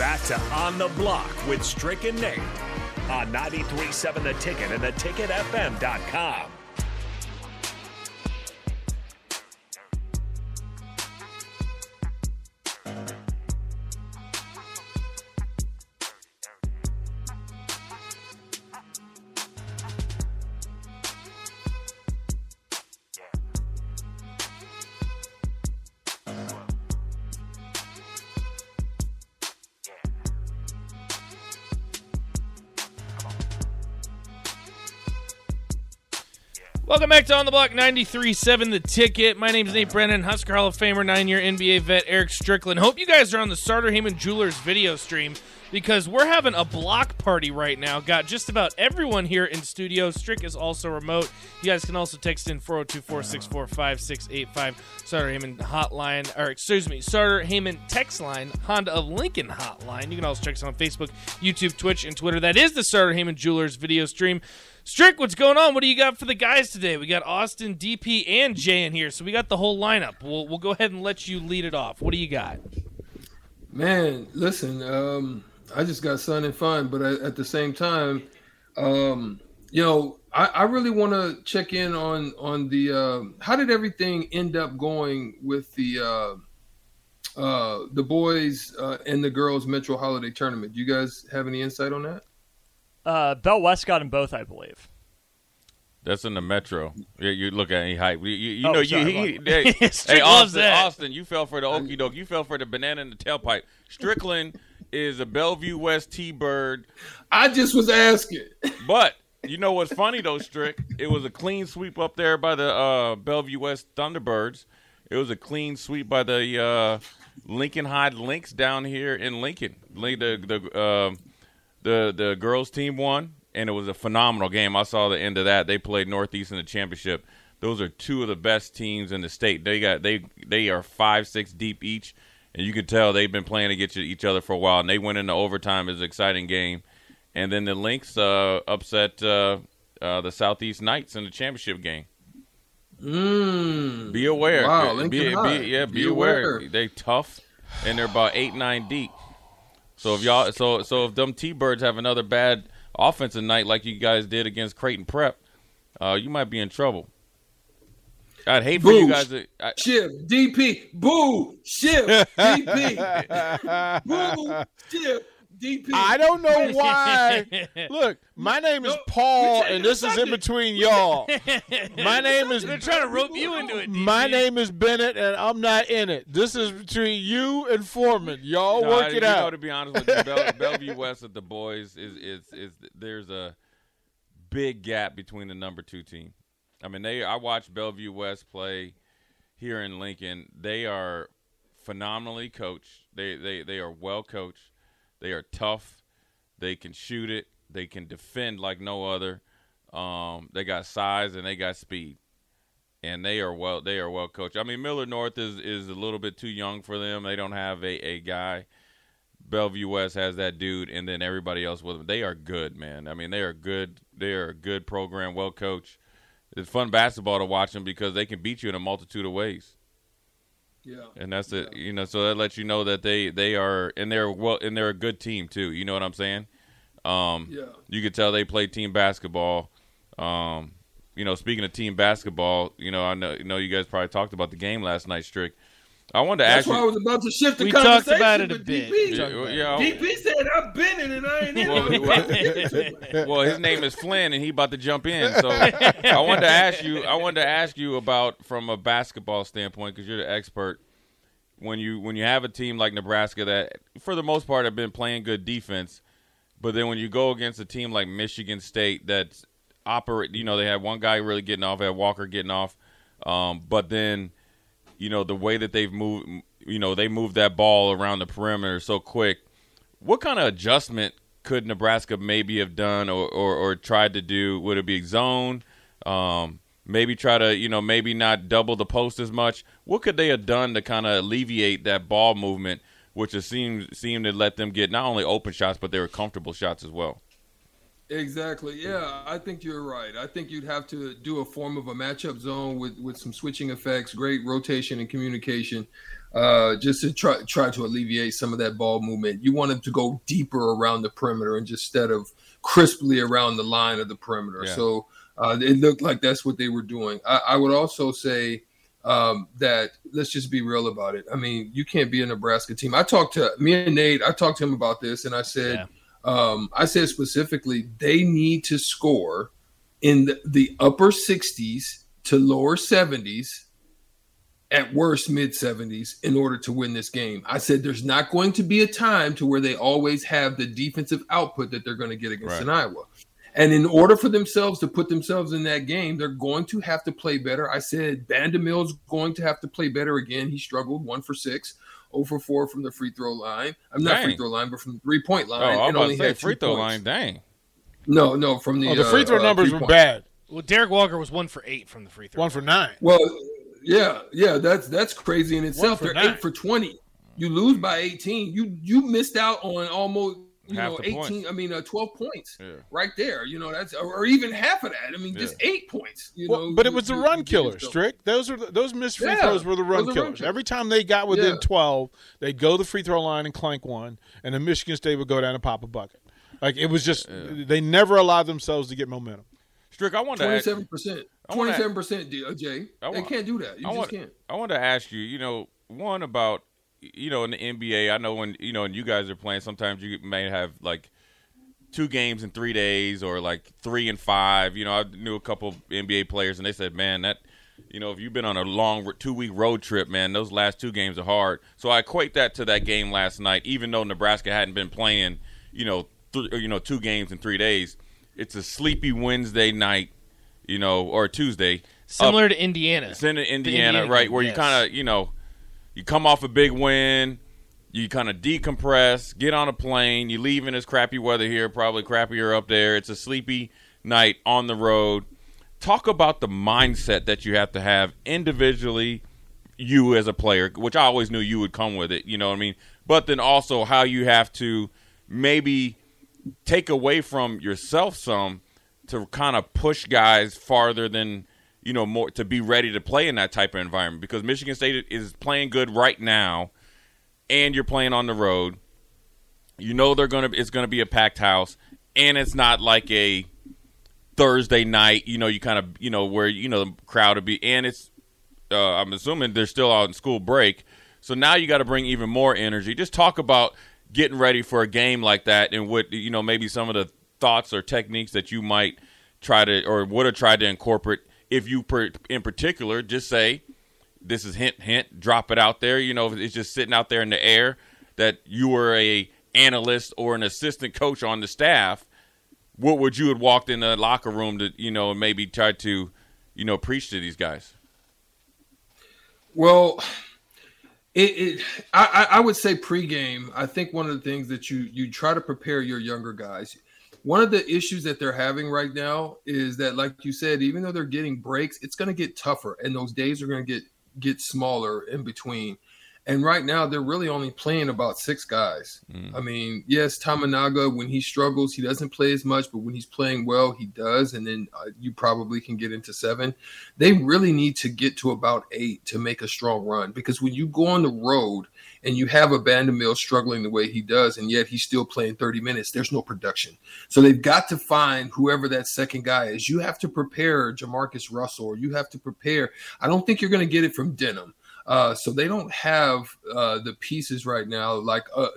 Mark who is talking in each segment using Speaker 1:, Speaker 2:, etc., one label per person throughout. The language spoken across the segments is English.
Speaker 1: back to On the Block with Strick and Nate on 93.7 The Ticket and theticketfm.com.
Speaker 2: Welcome back to On the Block 93.7 The Ticket. My name is Nate Brennan, Husker Hall of Famer, nine year NBA vet Eric Strickland. Hope you guys are on the Sartor Hamann Jewelers video stream because we're having a block party right now. Got just about everyone here in studio. Strick is also remote. You guys can also text in 402 464 5685. Sartor Hamann hotline, or excuse me, Sartor Hamann text line, Honda of Lincoln hotline. You can also check us on Facebook, YouTube, Twitch, and Twitter. That is the Sartor Hamann Jewelers video stream. Strick, what's going on? What do you got for the guys today? We got Austin, DP, and Jay in here, so we got the whole lineup. We'll, we'll go ahead and let you lead it off. What do you got?
Speaker 3: Man, listen, um, I just got sun and fun, but I, at the same time, um, you know, I, I really want to check in on on the uh, how did everything end up going with the uh, uh, the boys uh, and the girls Metro Holiday Tournament? Do you guys have any insight on that?
Speaker 4: Uh, Bell West got them both, I believe.
Speaker 5: That's in the metro. Yeah, you look at any hype. You, you, you
Speaker 4: Oh,
Speaker 5: know,
Speaker 4: sorry,
Speaker 5: you, he,
Speaker 4: what?
Speaker 5: hey, hey, Austin. Austin, you fell for the okey doke. You fell for the banana in the tailpipe. Strickland is a Bellevue West T-bird,
Speaker 3: I just was asking.
Speaker 5: but you know what's funny though, Strick? It was a clean sweep up there by the uh, Bellevue West Thunderbirds. It was a clean sweep by the uh, Lincoln High Lynx down here in Lincoln. The the uh, the the girls team won, and it was a phenomenal game. I saw the end of that. They played Northeast in the championship. Those are two of the best teams in the state. They got they they are five six deep each, and you can tell they've been playing against each other for a while. And they went into overtime. It was an exciting game, and then the Lynx uh, upset uh, uh, the Southeast Knights in the championship game.
Speaker 3: Mm.
Speaker 5: Be aware.
Speaker 3: Wow,
Speaker 5: Be- be- yeah, be,
Speaker 3: Be
Speaker 5: aware.
Speaker 3: aware.
Speaker 5: They tough, and they're about eight nine deep. So if y'all, so so if them T Birds have another bad offensive night like you guys did against Creighton Prep, uh, you might be in trouble. I'd hate for you guys to. I,
Speaker 3: Ship, DP, boo, ship, DP, boo, ship, DP.
Speaker 6: I don't know why. Look, my name is
Speaker 3: no,
Speaker 6: Paul, and this is in
Speaker 3: subject.
Speaker 6: between y'all. My name is
Speaker 2: They're trying to rope you into it.
Speaker 6: my name is Bennett, and I'm not in it. This is between you and Foreman. Y'all
Speaker 5: no,
Speaker 6: work
Speaker 5: I-
Speaker 6: it
Speaker 5: you Know,
Speaker 6: out.
Speaker 5: to be honest with you, Bell, Bellevue West at the boys is is is there's a big gap between the number two team. I mean, they I watched Bellevue West play here in Lincoln. They are phenomenally coached. They they they are well coached. They are tough. They can shoot it. They can defend like no other. Um, they got size and they got speed, and they are well. They are well coached. I mean, Millard North is is a little bit too young for them. They don't have a a guy. Bellevue West has that dude, and then everybody else with them. They are good, man. I mean, they are good. They are a good program, well coached. It's fun basketball to watch them because they can beat you in a multitude of ways,
Speaker 3: yeah.
Speaker 5: and that's the you know. So that lets you know that they they are and they're well and they're a good team too. You know what I'm saying? Um,
Speaker 3: Yeah.
Speaker 5: you could tell they play team basketball. Um, you know, speaking of team basketball, you know, I know, you know, you guys probably talked about the game last night, Strick. I wanted to
Speaker 3: That's
Speaker 5: ask you.
Speaker 3: why I was about to shift the
Speaker 2: We talked about it a bit.
Speaker 3: DP,
Speaker 5: Yeah,
Speaker 2: about
Speaker 5: yeah,
Speaker 3: DP said I've been in it. I ain't in
Speaker 5: Well,
Speaker 3: it.
Speaker 5: well, his name is Flynn, and he about to jump in. So I wanted to ask you. I wanted to ask you about from a basketball standpoint because you're the expert. When you when you have a team like Nebraska that, for the most part, have been playing good defense, but then when you go against a team like Michigan State that's operate, you know, they had one guy really getting off, they had Walker getting off, um, but then you know the way that they've moved, you know, they moved that ball around the perimeter so quick what kind of adjustment could Nebraska maybe have done or, or, or tried to do? Would it be zone? Um, maybe try to, you know, maybe not double the post as much. What could they have done to kind of alleviate that ball movement, which seemed seemed to let them get not only open shots but they were comfortable shots as well?
Speaker 3: Exactly. Yeah, I think you're right. I think you'd have to do a form of a matchup zone with with some switching effects, great rotation and communication. uh, just to try try to alleviate some of that ball movement. You want them to go deeper around the perimeter and just instead of crisply around the line of the perimeter.
Speaker 5: Yeah.
Speaker 3: So uh, it looked like that's what they were doing. I, I would also say um, that let's just be real about it. I mean, you can't be a Nebraska team. I talked to me and Nate. I talked to him about this, and I said, um, I said specifically, they need to score in the, the upper 60s to lower 70s, at worst mid 70s, in order to win this game. I said there's not going to be a time to where they always have the defensive output that they're going to get against
Speaker 5: Right.
Speaker 3: an Iowa. And in order for themselves to put themselves in that game, they're going to have to play better. I said Bandoumel's going to have to play better again. He struggled one for six, 0 for four from the free throw line. I'm not free throw line, but from the three point line.
Speaker 5: Oh,
Speaker 3: line.
Speaker 5: I was
Speaker 3: and
Speaker 5: about
Speaker 3: only
Speaker 5: to say free throw
Speaker 3: points.
Speaker 5: line. Dang.
Speaker 3: No, no, from the
Speaker 6: Oh, the free
Speaker 3: uh,
Speaker 6: throw
Speaker 3: uh,
Speaker 6: numbers were bad.
Speaker 2: Well, Derrick Walker was one for eight from the free throw.
Speaker 6: One for nine.
Speaker 3: Well, yeah, yeah, that's that's crazy in itself. They're
Speaker 6: nine.
Speaker 3: eight for twenty. You lose by eighteen. You you missed out on almost you
Speaker 5: Half
Speaker 3: know eighteen.
Speaker 5: points.
Speaker 3: I mean, uh, twelve points
Speaker 5: Yeah.
Speaker 3: right there. You know that's or, or even half of that. I mean, just eight points. You
Speaker 6: Well,
Speaker 3: know,
Speaker 6: but it was the run
Speaker 3: you
Speaker 6: killer,
Speaker 3: yourself.
Speaker 6: Strick. Those were the, those missed free
Speaker 3: Yeah,
Speaker 6: throws were the run
Speaker 3: those are run
Speaker 6: killers.
Speaker 3: killers.
Speaker 6: Every time they got within
Speaker 3: Yeah.
Speaker 6: twelve, they'd go the free throw line and clank one, and then Michigan State would go down and pop a bucket. Like it was just they never allowed themselves to get momentum.
Speaker 5: Strick, I want to ask,
Speaker 3: Twenty-seven percent. Twenty-seven percent, uh, Jay. They can't do that. You
Speaker 5: I
Speaker 3: just
Speaker 5: want,
Speaker 3: can't.
Speaker 5: I want to ask you, you know, one about, you know, in the NBA, I know when, you know, when you guys are playing, sometimes you may have like two games in three days or like three and five. You know, I knew a couple NBA players and they said, man, that, you know, if you've been on a long two week road trip, man, those last two games are hard. So I equate that to that game last night, even though Nebraska hadn't been playing, you know, th- you know, two games in three days. It's a sleepy Wednesday night, you know, or Tuesday.
Speaker 2: Similar to Indiana.
Speaker 5: It's in Indiana,
Speaker 2: Indiana
Speaker 5: right?
Speaker 2: game,
Speaker 5: Where
Speaker 2: yes.
Speaker 5: you kind of, you know, you come off a big win, you kind of decompress, get on a plane, you leave in this crappy weather here, probably crappier up there. It's a sleepy night on the road. Talk about the mindset that you have to have individually, you as a player, which I always knew you would come with it, you know what I mean? But then also how you have to maybe take away from yourself some to kind of push guys farther than you know more to be ready to play in that type of environment because Michigan State is playing good right now and you're playing on the road. You know they're to it's to be a packed house and it's not like a Thursday night you know you kind of you know where you know the crowd would be and it's uh, I'm assuming they're still out in school break. So now you got to bring even more energy. Just talk about getting ready for a game like that and what you know maybe some of the thoughts or techniques that you might try to or would have tried to incorporate if you per, in particular just say this is hint hint drop it out there you know it's just sitting out there in the air that you were a analyst or an assistant coach on the staff what would you have walked in the locker room to you know and maybe try to you know preach to these guys
Speaker 3: Well, it, it I, I I would say pregame. I think one of the things that you you try to prepare your younger guys. One of the issues that they're having right now is that, like you said, even though they're getting breaks, it's going to get tougher, and those days are going to get get smaller in between. And right now, they're really only playing about six guys. I mean, yes, Tominaga, when he struggles, he doesn't play as much, but when he's playing well, he does. And then uh, you probably can get into seven. They really need to get to about eight to make a strong run because when you go on the road and you have a Bandoumel struggling the way he does, and yet he's still playing 30 minutes, there's no production. So they've got to find whoever that second guy is. You have to prepare Jamarcus Russell, or you have to prepare. I don't think you're going to get it from Denim. Uh, so they don't have uh, the pieces right now. Like, uh,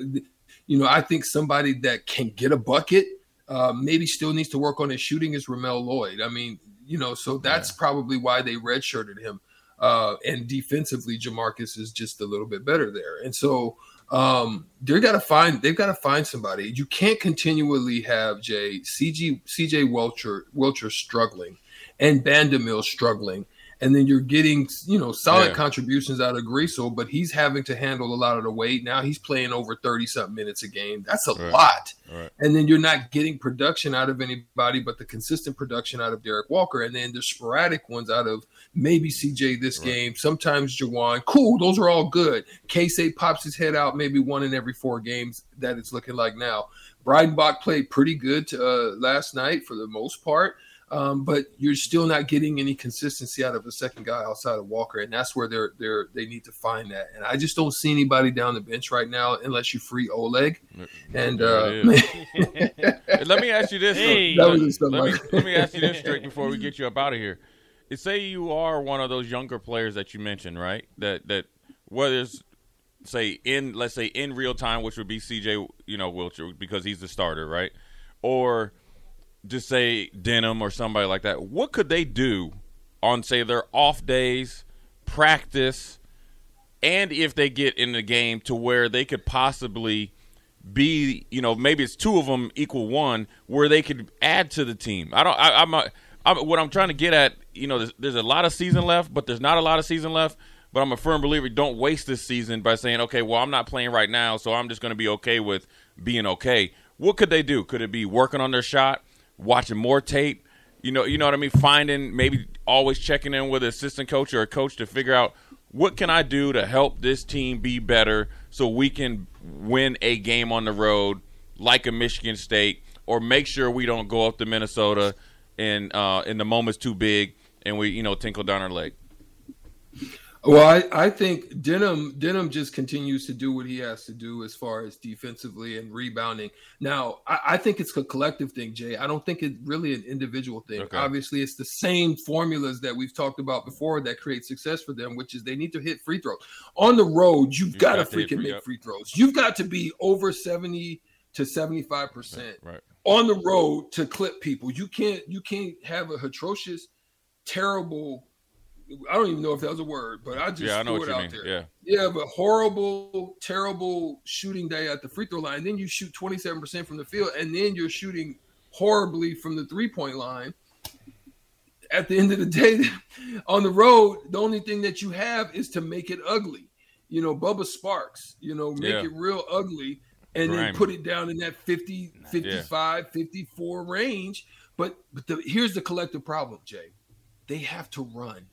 Speaker 3: you know, I think somebody that can get a bucket uh, maybe still needs to work on his shooting is Ramel Lloyd. I mean, you know, so that's probably why they redshirted him. Uh, and defensively, Jamarques is just a little bit better there. And so um, they got to find they've got to find somebody. You can't continually have Jay CG CJ Wilcher Wilcher struggling and Bandoumel struggling. And then you're getting, you know, solid
Speaker 5: Yeah.
Speaker 3: contributions out of Griesel, but he's having to handle a lot of the weight. Now he's playing over 30 something minutes a game. That's a
Speaker 5: Right.
Speaker 3: lot.
Speaker 5: Right.
Speaker 3: And then you're not getting production out of anybody but the consistent production out of Derrick Walker. And then the sporadic ones out of maybe CJ this game, sometimes Juwan. Cool, those are all good. K pops his head out maybe one in every four games that it's looking like now. Breidenbach played pretty good uh, last night for the most part. Um, but you're still not getting any consistency out of the second guy outside of Walker, and that's where they're they're they need to find that. And I just don't see anybody down the bench right now unless you free Oleg. And uh,
Speaker 5: let me ask you this:
Speaker 2: Hey.
Speaker 5: let, let me, let me ask you this, Drake, before we get you up out of here. Say you are one of those younger players that you mentioned, right? That that whether it's say in let's say in real time, which would be CJ, you know, Wilcher because he's the starter, right? Or just say Denim or somebody like that. What could they do on say their off days, practice, and if they get in the game to where they could possibly be, you know, maybe it's two of them equal one, where they could add to the team. I don't. I, I'm, a, I'm. What I'm trying to get at, you know, there's, there's a lot of season left, but there's not a lot of season left. But I'm a firm believer. Don't waste this season by saying, okay, well, I'm not playing right now, so I'm just going to be okay with being okay. What could they do? Could it be working on their shot, watching more tape? You know, you know what I mean. Finding maybe always checking in with an assistant coach or a coach to figure out what can I do to help this team be better so we can win a game on the road like a Michigan State, or make sure we don't go up to Minnesota and uh, and the moment's too big and we you know tinkle down our leg.
Speaker 3: Well, I, I think Denim Denim just continues to do what he has to do as far as defensively and rebounding. Now, I, I think it's a collective thing, Jay. I don't think it's really an individual thing.
Speaker 5: Okay.
Speaker 3: Obviously, it's the same formulas that we've talked about before that create success for them, which is they need to hit free throws. On the road, you've
Speaker 5: You
Speaker 3: got to
Speaker 5: got to
Speaker 3: freaking
Speaker 5: free-
Speaker 3: make free throws. You've got to be over 70 to 75%
Speaker 5: Right.
Speaker 3: on the road to clip people. You can't you can't have a atrocious, terrible. I don't even know if that was a word, but I just
Speaker 5: Yeah, I know
Speaker 3: threw
Speaker 5: what
Speaker 3: it
Speaker 5: you
Speaker 3: out
Speaker 5: mean.
Speaker 3: there.
Speaker 5: Yeah.
Speaker 3: Yeah, but horrible, terrible shooting day at the free throw line. Then you shoot 27% from the field, and then you're shooting horribly from the three point line. At the end of the day, on the road, the only thing that you have is to make it ugly. You know, Bubba Sparks, you know, make
Speaker 5: Yeah.
Speaker 3: it real ugly and then put it down in that 50, 55, 54 range. But, but the, here's the collective problem, Jay. They have to run.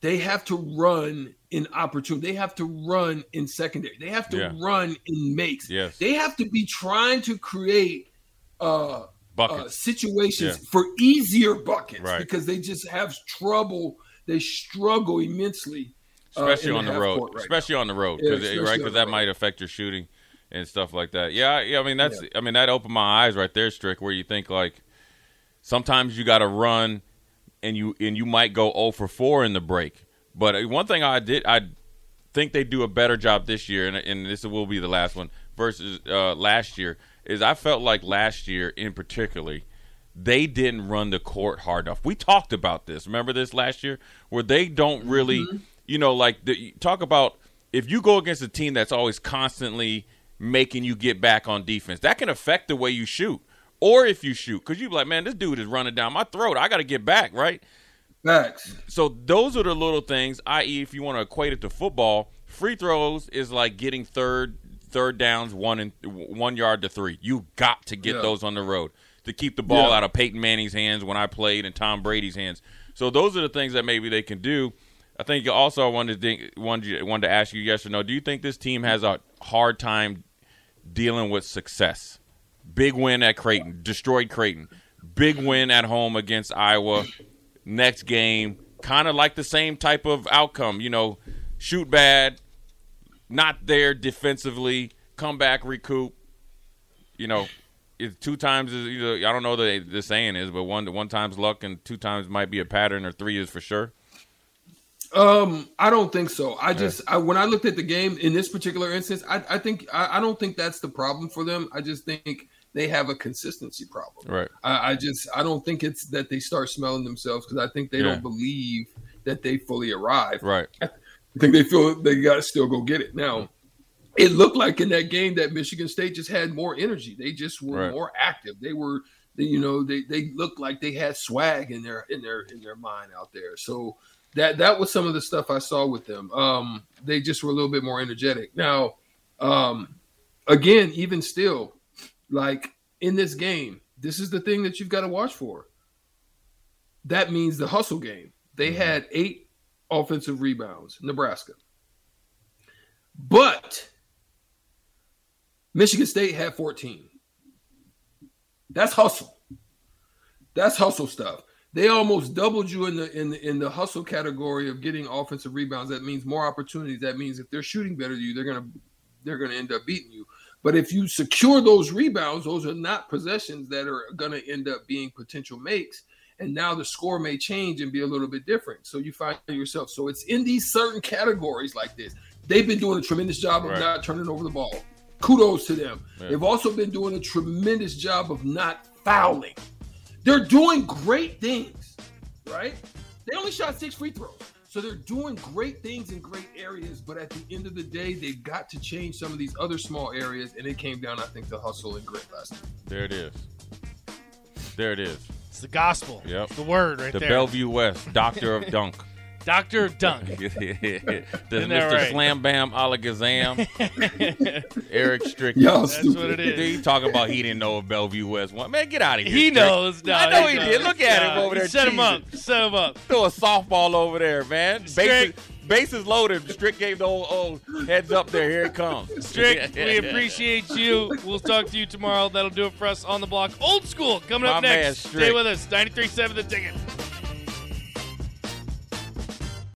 Speaker 3: They have to run in opportunity. They have to run in secondary. They have to
Speaker 5: Yeah.
Speaker 3: run in makes.
Speaker 5: Yes.
Speaker 3: They have to be trying to create uh, uh, situations
Speaker 5: Yeah.
Speaker 3: for easier buckets
Speaker 5: Right.
Speaker 3: because they just have trouble. They struggle immensely, uh,
Speaker 5: especially
Speaker 3: in
Speaker 5: on the road,
Speaker 3: right
Speaker 5: especially on the road,
Speaker 3: Yeah,
Speaker 5: it- right? Because that
Speaker 3: road.
Speaker 5: might affect your shooting and stuff like that. Yeah, yeah. I mean, that's. I mean, that opened my eyes right there, Strick. Where you think like sometimes you got to run, and you and you might go 0 for 4 in the break. But uh, one thing I did, I think they do a better job this year, and, and this will be the last one versus uh, last year. Is I felt like last year in particularly, they didn't run the court hard enough. We talked about this. Remember this last year, where they don't really, you know, like the, talk about if you go against a team that's always constantly making you get back on defense, that can affect the way you shoot. Or if you shoot, because you be like, man, this dude is running down my throat. I got to get back, right?
Speaker 3: Facts.
Speaker 5: So those are the little things. I.e., if you want to equate it to football, free throws is like getting third third downs one and one yard to three. You got to get
Speaker 3: Yeah.
Speaker 5: those on the road to keep the ball
Speaker 3: Yeah.
Speaker 5: out of Peyton Manning's hands when I played and Tom Brady's hands. So those are the things that maybe they can do. I think also I wanted to think, wanted, wanted to ask you yes or no. Do you think this team has a hard time dealing with success? Big win at Creighton, destroyed Creighton. Big win at home against Iowa. Next game, kind of like the same type of outcome. You know, shoot bad, not there defensively, come back, recoup. You know, two times is you know, I don't know the the saying is, but one one time's luck and two times might be a pattern, or three is for sure.
Speaker 3: Um, I don't think so. I just I, when I looked at the game in this particular instance, I, I think I, I don't think that's the problem for them. I just think they have a consistency problem.
Speaker 5: Right.
Speaker 3: I, I just I don't think it's that they start smelling themselves because I think they
Speaker 5: Yeah.
Speaker 3: don't believe that they fully arrived.
Speaker 5: Right.
Speaker 3: I think they feel they got to still go get it. Now, it looked like in that game that Michigan State just had more energy. They just were
Speaker 5: Right.
Speaker 3: more active. They were, they, you know, they they looked like they had swag in their in their in their mind out there. So that that was some of the stuff I saw with them. Um, they just were a little bit more energetic. Now, um, again, even still, like in this game, this is the thing that you've got to watch for. That means the hustle game. They had eight offensive rebounds, Nebraska. But Michigan State had 14. That's hustle. That's hustle stuff. They almost doubled you in the in the, in the hustle category of getting offensive rebounds. That means more opportunities. That means if they're shooting better than you, they're gonna they're gonna end up beating you. But if you secure those rebounds, those are not possessions that are gonna end up being potential makes. And now the score may change and be a little bit different. So you find yourself. So it's in these certain categories like this. They've been doing a tremendous job of
Speaker 5: Right.
Speaker 3: not turning over the ball. Kudos to them.
Speaker 5: Yeah.
Speaker 3: They've also been doing a tremendous job of not fouling. They're doing great things, right? They only shot six free throws. So they're doing great things in great areas, but at the end of the day, they've got to change some of these other small areas, and it came down, I think, to hustle and grit last night.
Speaker 5: There it is. There it is.
Speaker 2: It's the gospel.
Speaker 5: Yep.
Speaker 2: It's the word right
Speaker 5: The
Speaker 2: there.
Speaker 5: Bellevue West, Doctor of Dunk.
Speaker 2: Doctor Dunk.
Speaker 5: the Mr.
Speaker 2: right?
Speaker 5: Slam Bam Alakazam, Eric Strickland.
Speaker 3: Y'all
Speaker 2: That's
Speaker 3: stupid.
Speaker 2: what it is.
Speaker 5: Dude,
Speaker 2: is.
Speaker 5: he talking about he didn't know if Bellevue West won. Man, get out of here.
Speaker 2: He
Speaker 5: Strick.
Speaker 2: knows. No,
Speaker 5: I know he
Speaker 2: knows.
Speaker 5: did. Look at him over there
Speaker 2: Set him up. Set him up.
Speaker 5: Throw a softball over there, man. Bases,
Speaker 2: Strick.
Speaker 5: bases loaded. Strick gave the old, old heads up there. Here it comes.
Speaker 2: Strick, we appreciate you. We'll talk to you tomorrow. That'll do it for us on the block. Old school coming up
Speaker 5: My man,
Speaker 2: next. Stay with us. 93.7 The Ticket.